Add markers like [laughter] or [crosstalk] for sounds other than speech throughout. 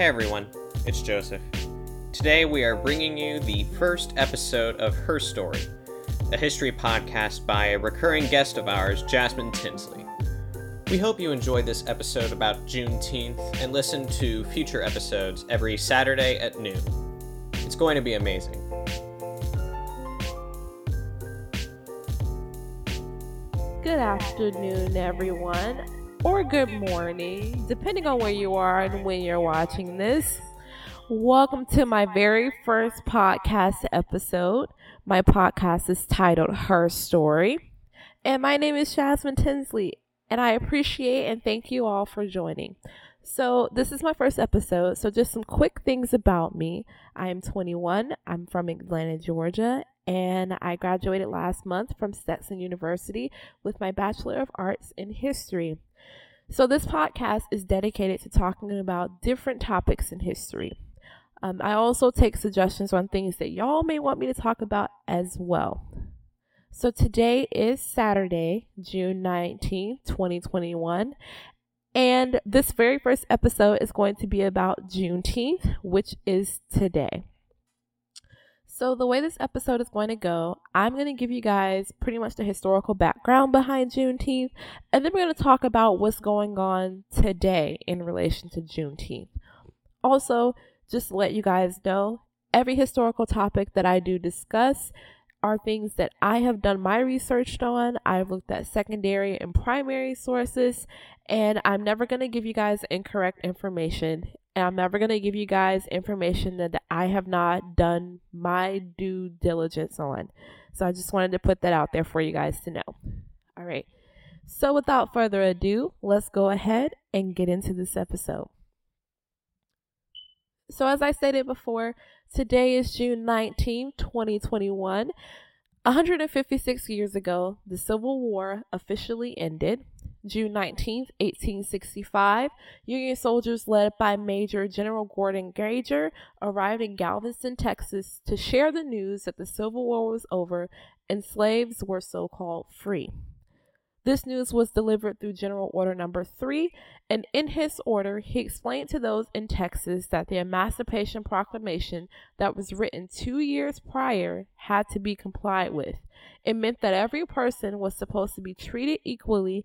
Hey everyone, it's Joseph. Today we are bringing you the first episode of Her Story, a history podcast by a recurring guest of ours, Jasmine Tinsley. We hope you enjoyed this episode about Juneteenth and listen to future episodes every Saturday at noon. It's going to be amazing. Good afternoon, everyone, or good morning, depending on where you are and when you're watching this. Welcome to my very first podcast episode. My podcast is titled Her Story, and my name is Jasmine Tinsley, and I appreciate and thank you all for joining. So, this is my first episode. So, just some quick things about me. I am 21. I'm from Atlanta, Georgia, and I graduated last month from Stetson University with my Bachelor of Arts in History. So, this podcast is dedicated to talking about different topics in history. Um, I also take suggestions on things that y'all may want me to talk about as well. So, today is Saturday, June 19th, 2021. And this very first episode is going to be about Juneteenth, which is today. So, the way this episode is going to go, I'm going to give you guys pretty much the historical background behind Juneteenth, and then we're going to talk about what's going on today in relation to Juneteenth. Also, just to let you guys know, every historical topic that I do discuss are things that I have done my research on. I've looked at secondary and primary sources, and I'm never going to give you guys incorrect information. And I'm never going to give you guys information that I have not done my due diligence on. So I just wanted to put that out there for you guys to know. All right. So without further ado, let's go ahead and get into this episode. So, as I stated before, today is June 19, 2021. 156 years ago, the Civil War officially ended. June 19, 1865, Union soldiers led by Major General Gordon Granger arrived in Galveston, Texas to share the news that the Civil War was over and slaves were so called free. This news was delivered through General Order Number 3, and in his order, he explained to those in Texas that the Emancipation Proclamation that was written two years prior had to be complied with. It meant that every person was supposed to be treated equally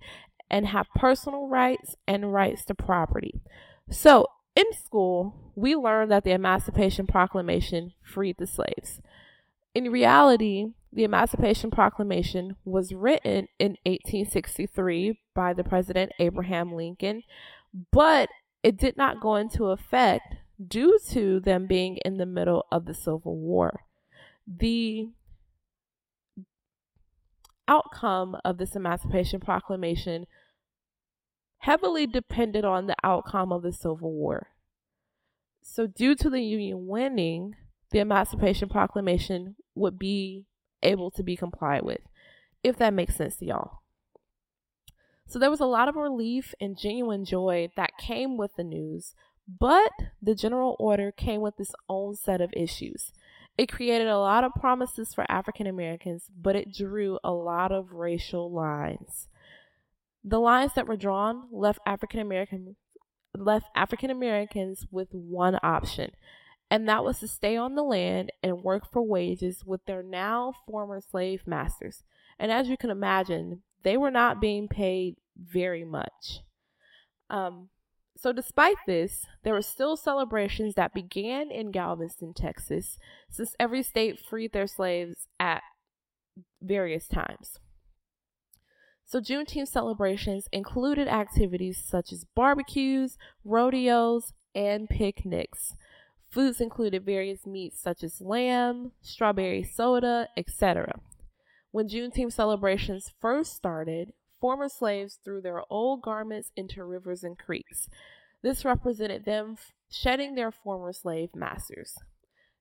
and have personal rights and rights to property. So, in school, we learned that the Emancipation Proclamation freed the slaves. In reality, the Emancipation Proclamation was written in 1863 by the President Abraham Lincoln, but it did not go into effect due to them being in the middle of the Civil War. The outcome of this Emancipation Proclamation heavily depended on the outcome of the Civil War. So, due to the Union winning, the Emancipation Proclamation would be able to be complied with, if that makes sense to y'all. So there was a lot of relief and genuine joy that came with the news, but the general order came with its own set of issues. It created a lot of promises for African Americans, but it drew a lot of racial lines. The lines that were drawn left African Americans left African Americans with one option, and that was to stay on the land and work for wages with their now former slave masters. And as you can imagine, they were not being paid very much. Um, so, despite this, there were still celebrations that began in Galveston, Texas, since every state freed their slaves at various times. So, Juneteenth celebrations included activities such as barbecues, rodeos, and picnics. Foods included various meats such as lamb, strawberry soda, etc. When Juneteenth celebrations first started, former slaves threw their old garments into rivers and creeks. This represented them shedding their former slave masters.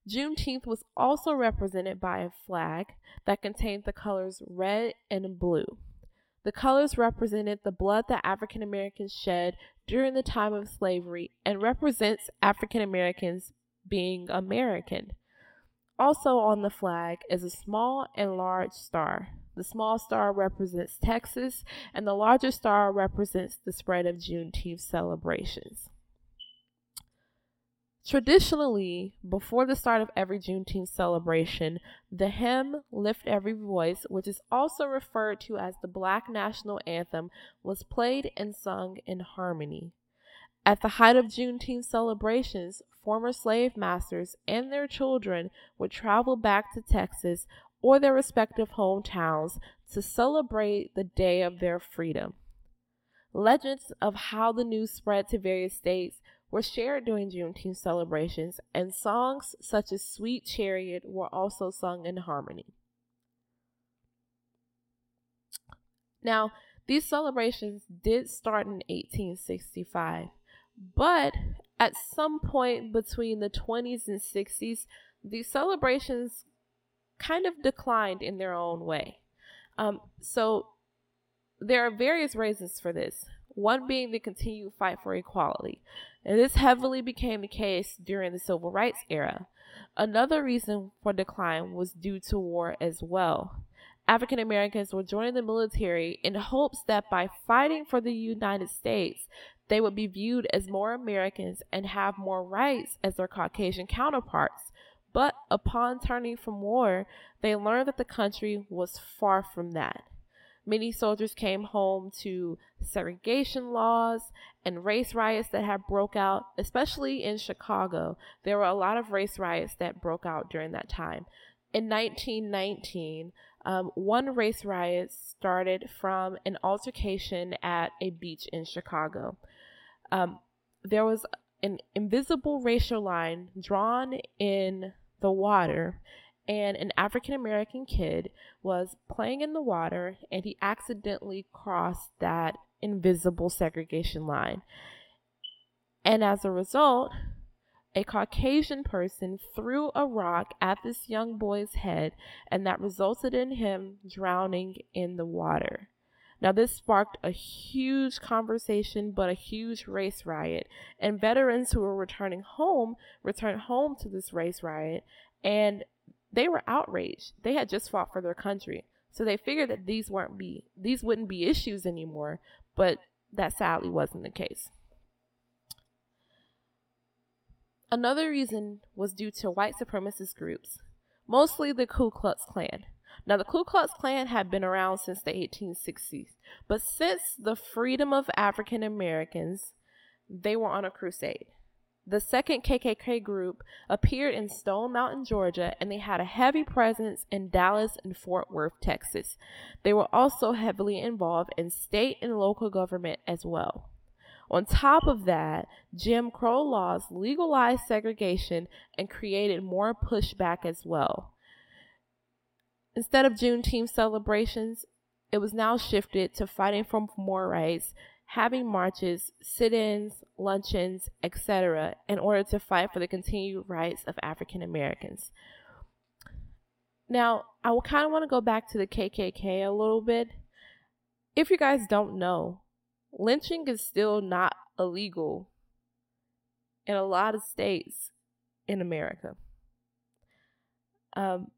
Juneteenth was also represented by a flag that contained the colors red and blue. The colors represented the blood that African Americans shed during the time of slavery and represents African Americans being American. Also on the flag is a small and large star. The small star represents Texas, and the larger star represents the spread of Juneteenth celebrations. Traditionally, before the start of every Juneteenth celebration, the hymn Lift Every Voice, which is also referred to as the Black National Anthem, was played and sung in harmony. At the height of Juneteenth celebrations, former slave masters and their children would travel back to Texas or their respective hometowns to celebrate the day of their freedom. Legends of how the news spread to various states were shared during Juneteenth celebrations, and songs such as Sweet Chariot were also sung in harmony. Now, these celebrations did start in 1865, but at some point between the 20s and 60s, these celebrations kind of declined in their own way. Um, so, there are various reasons for this one being the continued fight for equality. And this heavily became the case during the civil rights era. Another reason for decline was due to war as well. African Americans were joining the military in hopes that by fighting for the United States, they would be viewed as more Americans and have more rights as their Caucasian counterparts. But upon turning from war, they learned that the country was far from that. Many soldiers came home to segregation laws and race riots that had broke out, especially in Chicago. There were a lot of race riots that broke out during that time. In 1919, um, one race riot started from an altercation at a beach in Chicago. Um, there was an invisible racial line drawn in the water and an African American kid was playing in the water and he accidentally crossed that invisible segregation line. And as a result, a Caucasian person threw a rock at this young boy's head, and that resulted in him drowning in the water. Now, this sparked a huge conversation, but a huge race riot. And veterans who were returning home returned home to this race riot, and they were outraged. They had just fought for their country. So they figured that these weren't be these wouldn't be issues anymore, but that sadly wasn't the case. Another reason was due to white supremacist groups, mostly the Ku Klux Klan. Now, the Ku Klux Klan had been around since the 1860s, but since the freedom of African Americans, they were on a crusade. The second KKK group appeared in Stone Mountain, Georgia, and they had a heavy presence in Dallas and Fort Worth, Texas. They were also heavily involved in state and local government as well. On top of that, Jim Crow laws legalized segregation and created more pushback as well. Instead of Juneteenth celebrations, it was now shifted to fighting for more rights having marches, sit ins, luncheons, etc., in order to fight for the continued rights of African Americans. Now, I will kind of want to go back to the KKK a little bit. If you guys don't know, lynching is still not illegal in a lot of states in America. Um,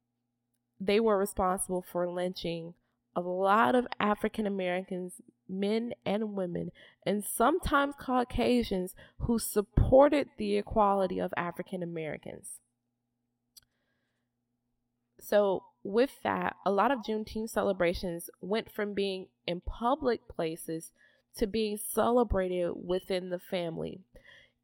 they were responsible for lynching a lot of African Americans, men and women, and sometimes Caucasians who supported the equality of African Americans. So, with that, a lot of Juneteenth celebrations went from being in public places to being celebrated within the family.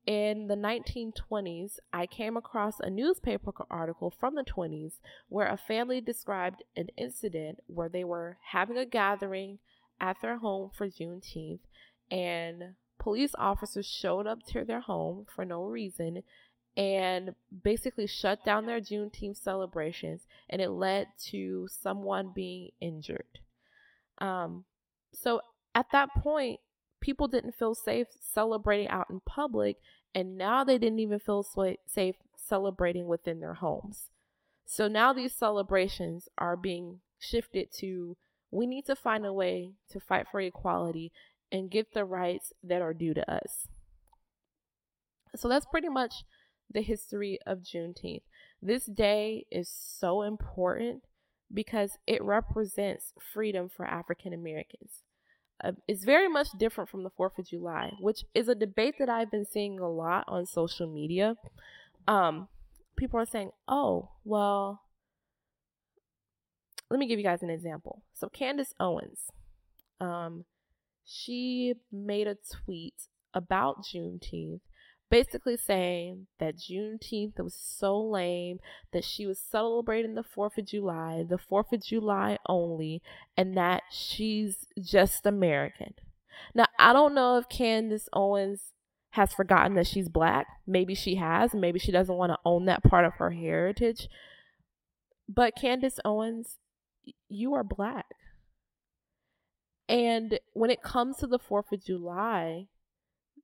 In the 1920s, I came across a newspaper article from the 20s where a family described an incident where they were having a gathering at their home for Juneteenth, and police officers showed up to their home for no reason and basically shut down their Juneteenth celebrations, and it led to someone being injured. Um, so at that point, people didn't feel safe celebrating out in public, and now they didn't even feel safe celebrating within their homes. So now these celebrations are being shifted to we need to find a way to fight for equality and get the rights that are due to us. So that's pretty much the history of Juneteenth. This day is so important because it represents freedom for African Americans. Uh, is very much different from the 4th of July, which is a debate that I've been seeing a lot on social media. Um, people are saying, oh, well, let me give you guys an example. So, Candace Owens, um, she made a tweet about Juneteenth basically saying that Juneteenth was so lame that she was celebrating the 4th of July, the 4th of July only, and that she's just American. Now, I don't know if Candace Owens has forgotten that she's black. Maybe she has. Maybe she doesn't want to own that part of her heritage. But Candace Owens, you are black. And when it comes to the 4th of July,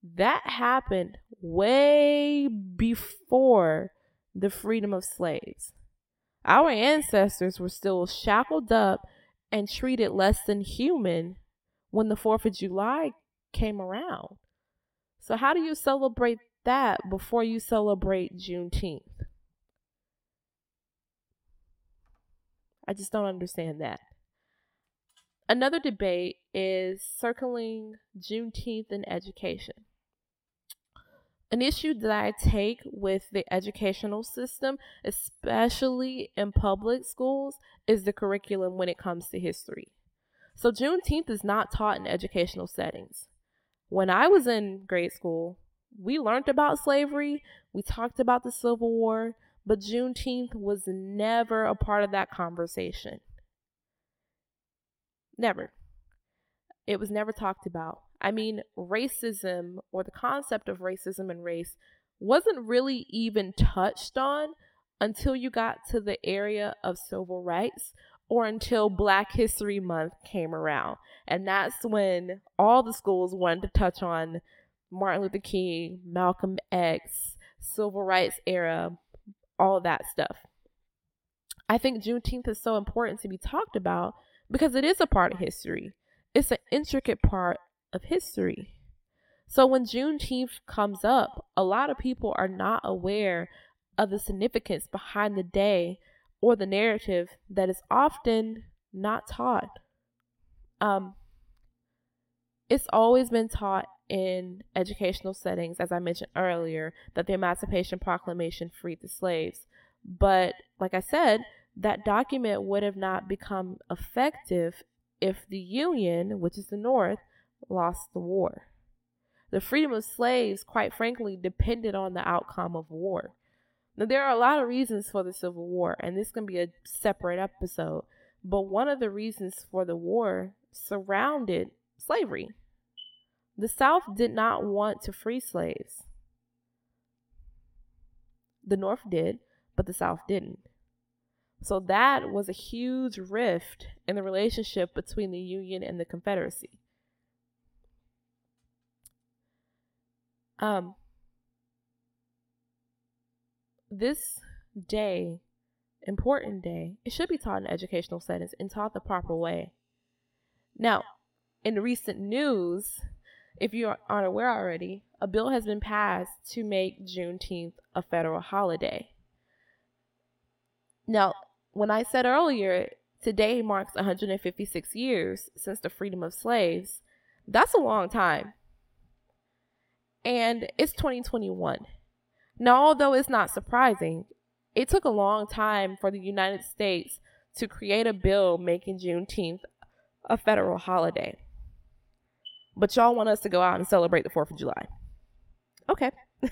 that happened way before the freedom of slaves. Our ancestors were still shackled up and treated less than human when the 4th of July came around. So, how do you celebrate that before you celebrate Juneteenth? I just don't understand that. Another debate is circling Juneteenth in education. An issue that I take with the educational system, especially in public schools, is the curriculum when it comes to history. So, Juneteenth is not taught in educational settings. When I was in grade school, we learned about slavery, we talked about the Civil War, but Juneteenth was never a part of that conversation. Never. It was never talked about. I mean, racism or the concept of racism and race wasn't really even touched on until you got to the area of civil rights or until Black History Month came around. And that's when all the schools wanted to touch on Martin Luther King, Malcolm X, civil rights era, all that stuff. I think Juneteenth is so important to be talked about because it is a part of history. It's an intricate part of history. So when Juneteenth comes up, a lot of people are not aware of the significance behind the day or the narrative that is often not taught. Um, it's always been taught in educational settings, as I mentioned earlier, that the Emancipation Proclamation freed the slaves. But like I said, that document would have not become effective if the Union, which is the North, lost the war. The freedom of slaves, quite frankly, depended on the outcome of war. Now, there are a lot of reasons for the Civil War, and this can be a separate episode, but one of the reasons for the war surrounded slavery. The South did not want to free slaves. The North did, but the South didn't. So that was a huge rift in the relationship between the Union and the Confederacy. Um, this day, important day, it should be taught in educational settings and taught the proper way. Now, in recent news, if you aren't aware already, a bill has been passed to make Juneteenth a federal holiday. Now, when I said earlier, today marks 156 years since the freedom of slaves, that's a long time. And it's 2021. Now, although it's not surprising, it took a long time for the United States to create a bill making Juneteenth a federal holiday. But y'all want us to go out and celebrate the 4th of July. Okay. [laughs]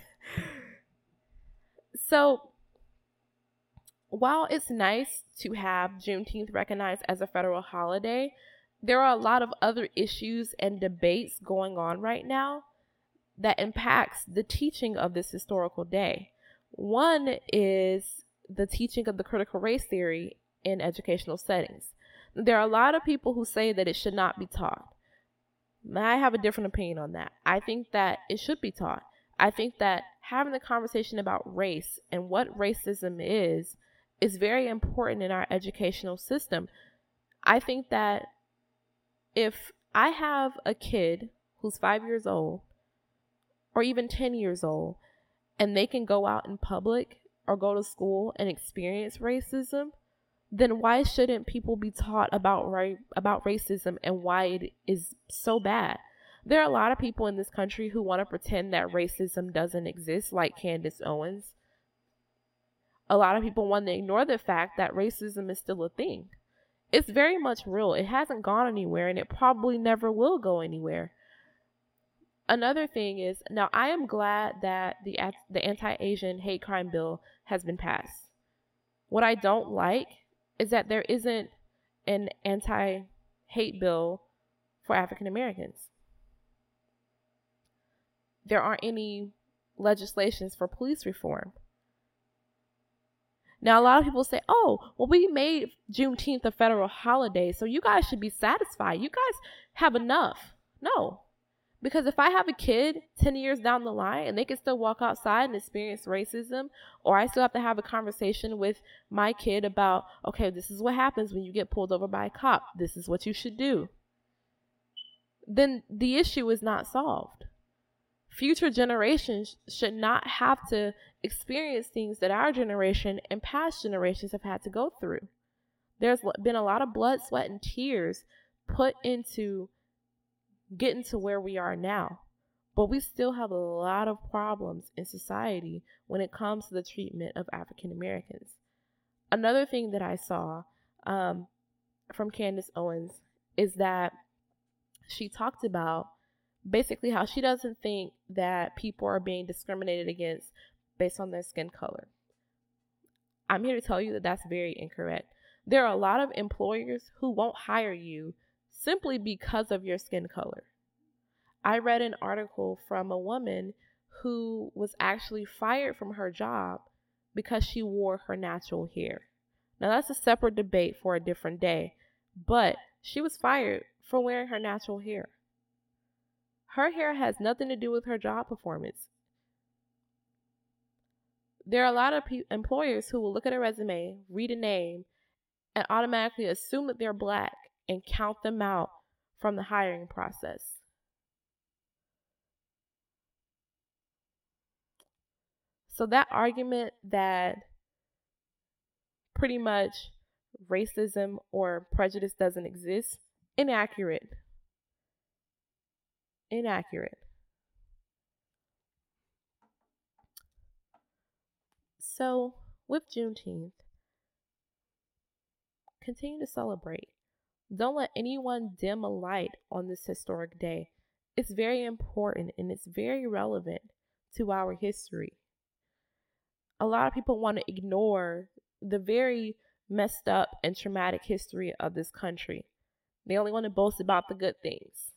so, while it's nice to have Juneteenth recognized as a federal holiday, there are a lot of other issues and debates going on right now that impacts the teaching of this historical day. One is the teaching of the critical race theory in educational settings. There are a lot of people who say that it should not be taught. I have a different opinion on that. I think that it should be taught. I think that having the conversation about race and what racism is is very important in our educational system. I think that if I have a kid who's five years old or even 10 years old and they can go out in public or go to school and experience racism, then why shouldn't people be taught about right about racism and why it is so bad? There are a lot of people in this country who want to pretend that racism doesn't exist, like Candace Owens. A lot of people want to ignore the fact that racism is still a thing. It's very much real. It hasn't gone anywhere and it probably never will go anywhere. Another thing is now I am glad that the the anti-Asian hate crime bill has been passed. What I don't like is that there isn't an anti-hate bill for African Americans. There aren't any legislations for police reform. Now, a lot of people say, oh, well, we made Juneteenth a federal holiday, so you guys should be satisfied. You guys have enough. No, because if I have a kid 10 years down the line and they can still walk outside and experience racism, or I still have to have a conversation with my kid about, okay, this is what happens when you get pulled over by a cop, this is what you should do, then the issue is not solved. Future generations should not have to experience things that our generation and past generations have had to go through. There's been a lot of blood, sweat, and tears put into getting to where we are now. But we still have a lot of problems in society when it comes to the treatment of African Americans. Another thing that I saw um, from Candace Owens is that she talked about basically how she doesn't think that people are being discriminated against based on their skin color. I'm here to tell you that that's very incorrect. There are a lot of employers who won't hire you simply because of your skin color. I read an article from a woman who was actually fired from her job because she wore her natural hair. Now, that's a separate debate for a different day, but she was fired for wearing her natural hair. Her hair has nothing to do with her job performance. There are a lot of pe- employers who will look at a resume, read a name, and automatically assume that they're black and count them out from the hiring process. So that argument that pretty much racism or prejudice doesn't exist, inaccurate. Inaccurate. So, with Juneteenth, continue to celebrate. Don't let anyone dim a light on this historic day. It's very important and it's very relevant to our history. A lot of people want to ignore the very messed up and traumatic history of this country. They only want to boast about the good things.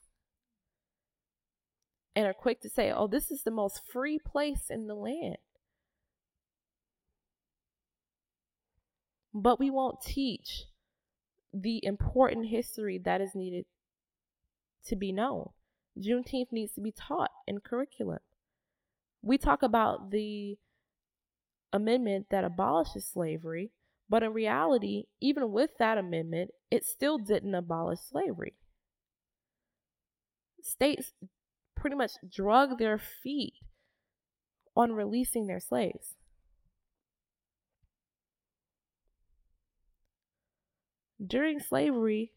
And are quick to say, oh, this is the most free place in the land. But we won't teach the important history that is needed to be known. Juneteenth needs to be taught in curriculum. We talk about the amendment that abolishes slavery, but in reality, even with that amendment, it still didn't abolish slavery. States pretty much drug their feet on releasing their slaves. During slavery,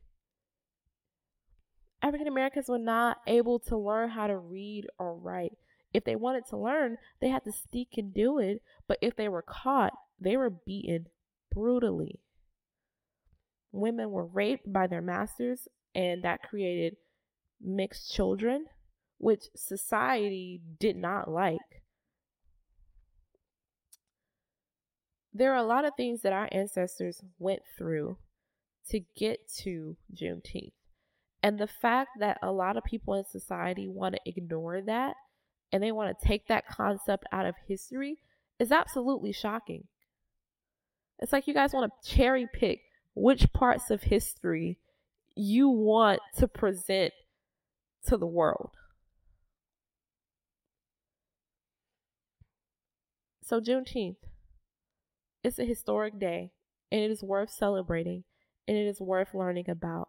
African Americans were not able to learn how to read or write. If they wanted to learn, they had to sneak and do it. But if they were caught, they were beaten brutally. Women were raped by their masters, and that created mixed children, which society did not like. There are a lot of things that our ancestors went through to get to Juneteenth. And the fact that a lot of people in society want to ignore that and they want to take that concept out of history is absolutely shocking. It's like you guys want to cherry pick which parts of history you want to present to the world. So, Juneteenth, it's a historic day and it is worth celebrating and it is worth learning about.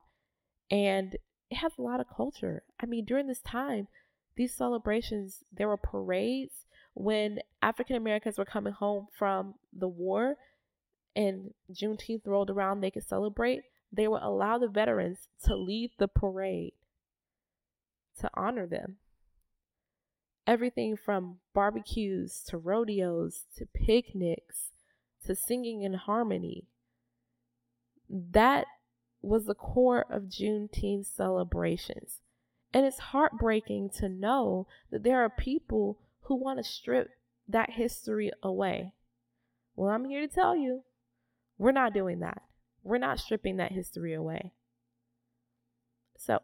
And it has a lot of culture. I mean, during this time, these celebrations, there were parades when African Americans were coming home from the war and Juneteenth rolled around, they could celebrate, they would allow the veterans to lead the parade to honor them. Everything from barbecues to rodeos to picnics to singing in harmony. That was the core of Juneteenth celebrations. And it's heartbreaking to know that there are people who want to strip that history away. Well, I'm here to tell you, we're not doing that. We're not stripping that history away. So,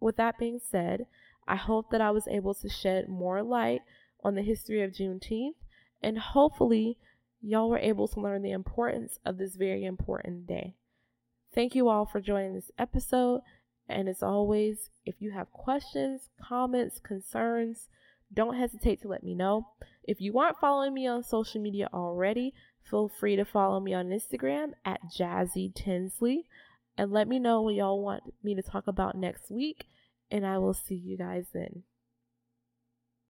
with that being said, I hope that I was able to shed more light on the history of Juneteenth, and hopefully, y'all were able to learn the importance of this very important day. Thank you all for joining this episode. And as always, if you have questions, comments, concerns, don't hesitate to let me know. If you aren't following me on social media already, feel free to follow me on Instagram at Jazzy Tinsley and let me know what y'all want me to talk about next week. And I will see you guys then.